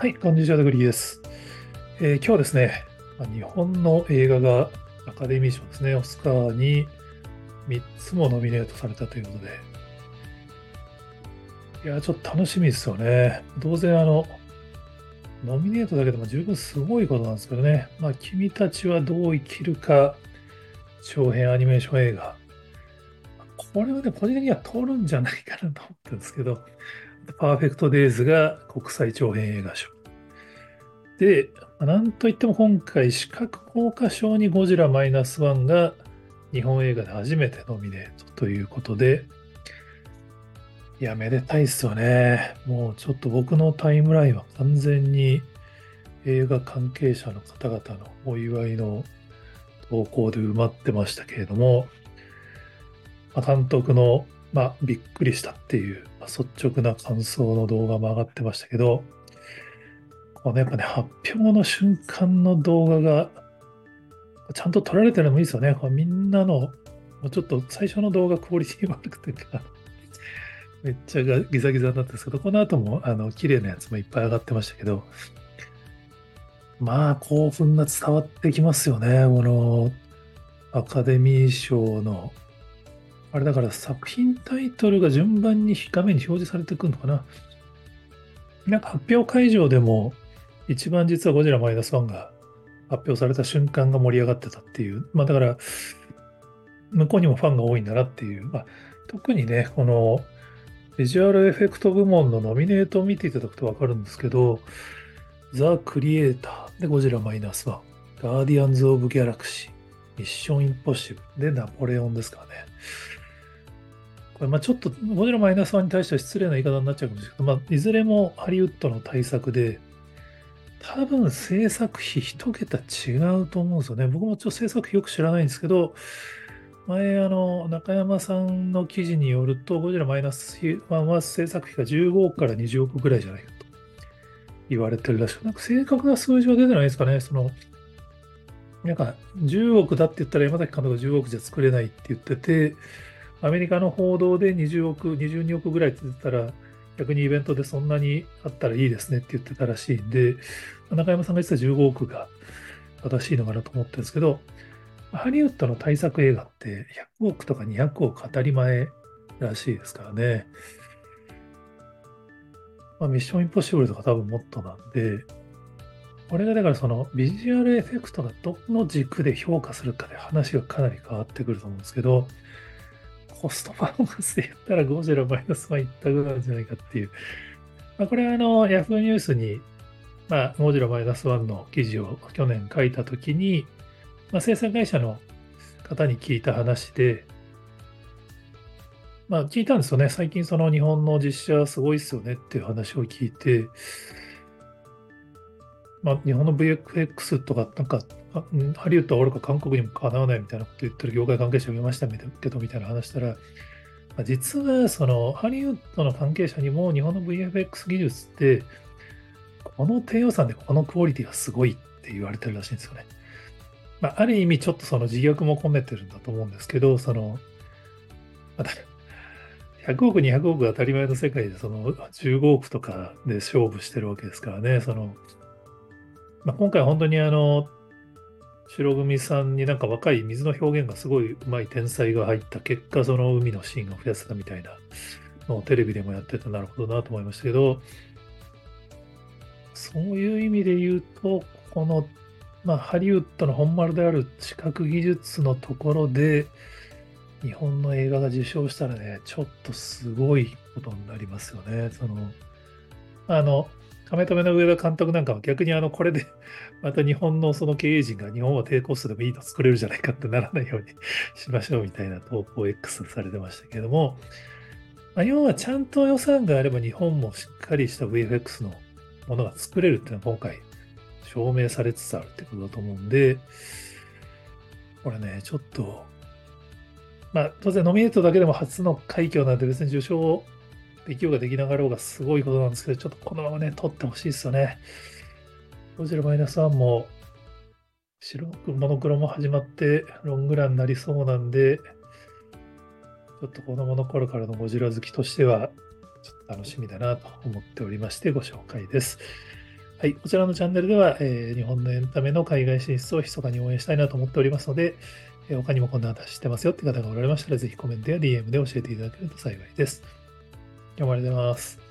はい、こんにちは、グリーです、えー、今日はですね、日本の映画がアカデミー賞ですね、オスカーに3つもノミネートされたということで、いや、ちょっと楽しみですよね。当然、あの、ノミネートだけでも十分すごいことなんですけどね、まあ、君たちはどう生きるか、長編アニメーション映画。これはね、個人的には通るんじゃないかなと思ってるんですけど、パーフェクトデイズが国際長編映画賞。で、なんといっても今回、視覚効果賞にゴジラマイナスワンが日本映画で初めてノミネートということで、いや、めでたいっすよね。もうちょっと僕のタイムラインは完全に映画関係者の方々のお祝いの投稿で埋まってましたけれども、ま、監督のまあ、びっくりしたっていう、まあ、率直な感想の動画も上がってましたけど、このやっぱね、発表の瞬間の動画が、ちゃんと撮られてるのもいいですよね。みんなの、ちょっと最初の動画クオリティ悪くてか、めっちゃギザギザになったんですけど、この後もあの綺麗なやつもいっぱい上がってましたけど、まあ興奮が伝わってきますよね。このアカデミー賞のあれだから作品タイトルが順番に画面に表示されてくるのかな？なんか発表会場でも一番実はゴジラマイナス1が発表された瞬間が盛り上がってたっていう。まあだから向こうにもファンが多いんだなっていう。まあ、特にね、このビジュアルエフェクト部門のノミネートを見ていただくとわかるんですけど、ザ・クリエイターでゴジラマイナス1、ガーディアンズ・オブ・ギャラクシー、ミッション・インポッシブルでナポレオンですからね。これまあちょっとゴジラマイナス1に対しては失礼な言い方になっちゃうかもしれないけど、まあ、いずれもハリウッドの対策で、多分制作費一桁違うと思うんですよね。僕もちょっと制作費よく知らないんですけど、前、あの、中山さんの記事によると、ゴジラマイナス1は制作費が15億から20億ぐらいじゃないかと言われてるらしく、なんか正確な数字は出てないですかね。その、なんか10億だって言ったら山崎監督が10億じゃ作れないって言ってて、アメリカの報道で20億、22億ぐらいって言ってたら、逆にイベントでそんなにあったらいいですねって言ってたらしいんで、中山さんが言ってた15億が正しいのかなと思ってるんですけど、ハリウッドの大作映画って100億とか200億当たり前らしいですからね。まあ、ミッションインポッシブルとか多分もっとなんで、これがだからそのビジュアルエフェクトがどの軸で評価するかで話がかなり変わってくると思うんですけど、コストパフォーマンスで言ったらゴジラマイナス1ったぐらいなんじゃないかっていう。まあ、これはあの、ヤフーニュースに、まあ、ゴジラマイナス1の記事を去年書いたときに、まあ、生産会社の方に聞いた話で、まあ、聞いたんですよね。最近その日本の実写すごいっすよねっていう話を聞いて、まあ、日本の VFX とか、なんかハリウッドはおろか韓国にもかなわないみたいなこと言ってる業界関係者を見ましたけどみたいな話したら、まあ実はそのハリウッドの関係者にも日本の VFX 技術ってこの低予算でこのクオリティがすごいって言われてるらしいんですよね。まあ、ある意味ちょっとその自虐も込めてるんだと思うんですけど、その、また100億、200億当たり前の世界でその15億とかで勝負してるわけですからね、その、まあ、今回本当にあの白組さんになんか若い水の表現がすごいうまい天才が入った結果、その海のシーンを増やせたみたいなのをテレビでもやっててなるほどなと思いましたけど、そういう意味で言うと、この、まあ、ハリウッドの本丸である視覚技術のところで、日本の映画が受賞したらね、ちょっとすごいことになりますよね。その、あの、亀止めの上田監督なんかは逆にあのこれで また日本のその経営陣が日本は低コストでもいいの作れるじゃないかってならないようにしましょうみたいな投稿 X されてましたけども、まあ、要はちゃんと予算があれば日本もしっかりした VFX のものが作れるっていうのは今回証明されつつあるってことだと思うんで、これね、ちょっと、まあ当然ノミネートだけでも初の快挙なんで別に受賞できようができながらがすごいことなんですけど、ちょっとこのままね、取ってほしいですよね。ゴジラマイナス1も、白くモノクロも始まって、ロングランになりそうなんで、ちょっと子供の頃からのゴジラ好きとしては、ちょっと楽しみだなと思っておりまして、ご紹介です。はい、こちらのチャンネルでは、えー、日本のエンタメの海外進出を密かに応援したいなと思っておりますので、えー、他にもこんな話してますよって方がおられましたら、ぜひコメントや DM で教えていただけると幸いです。呼ばれてます。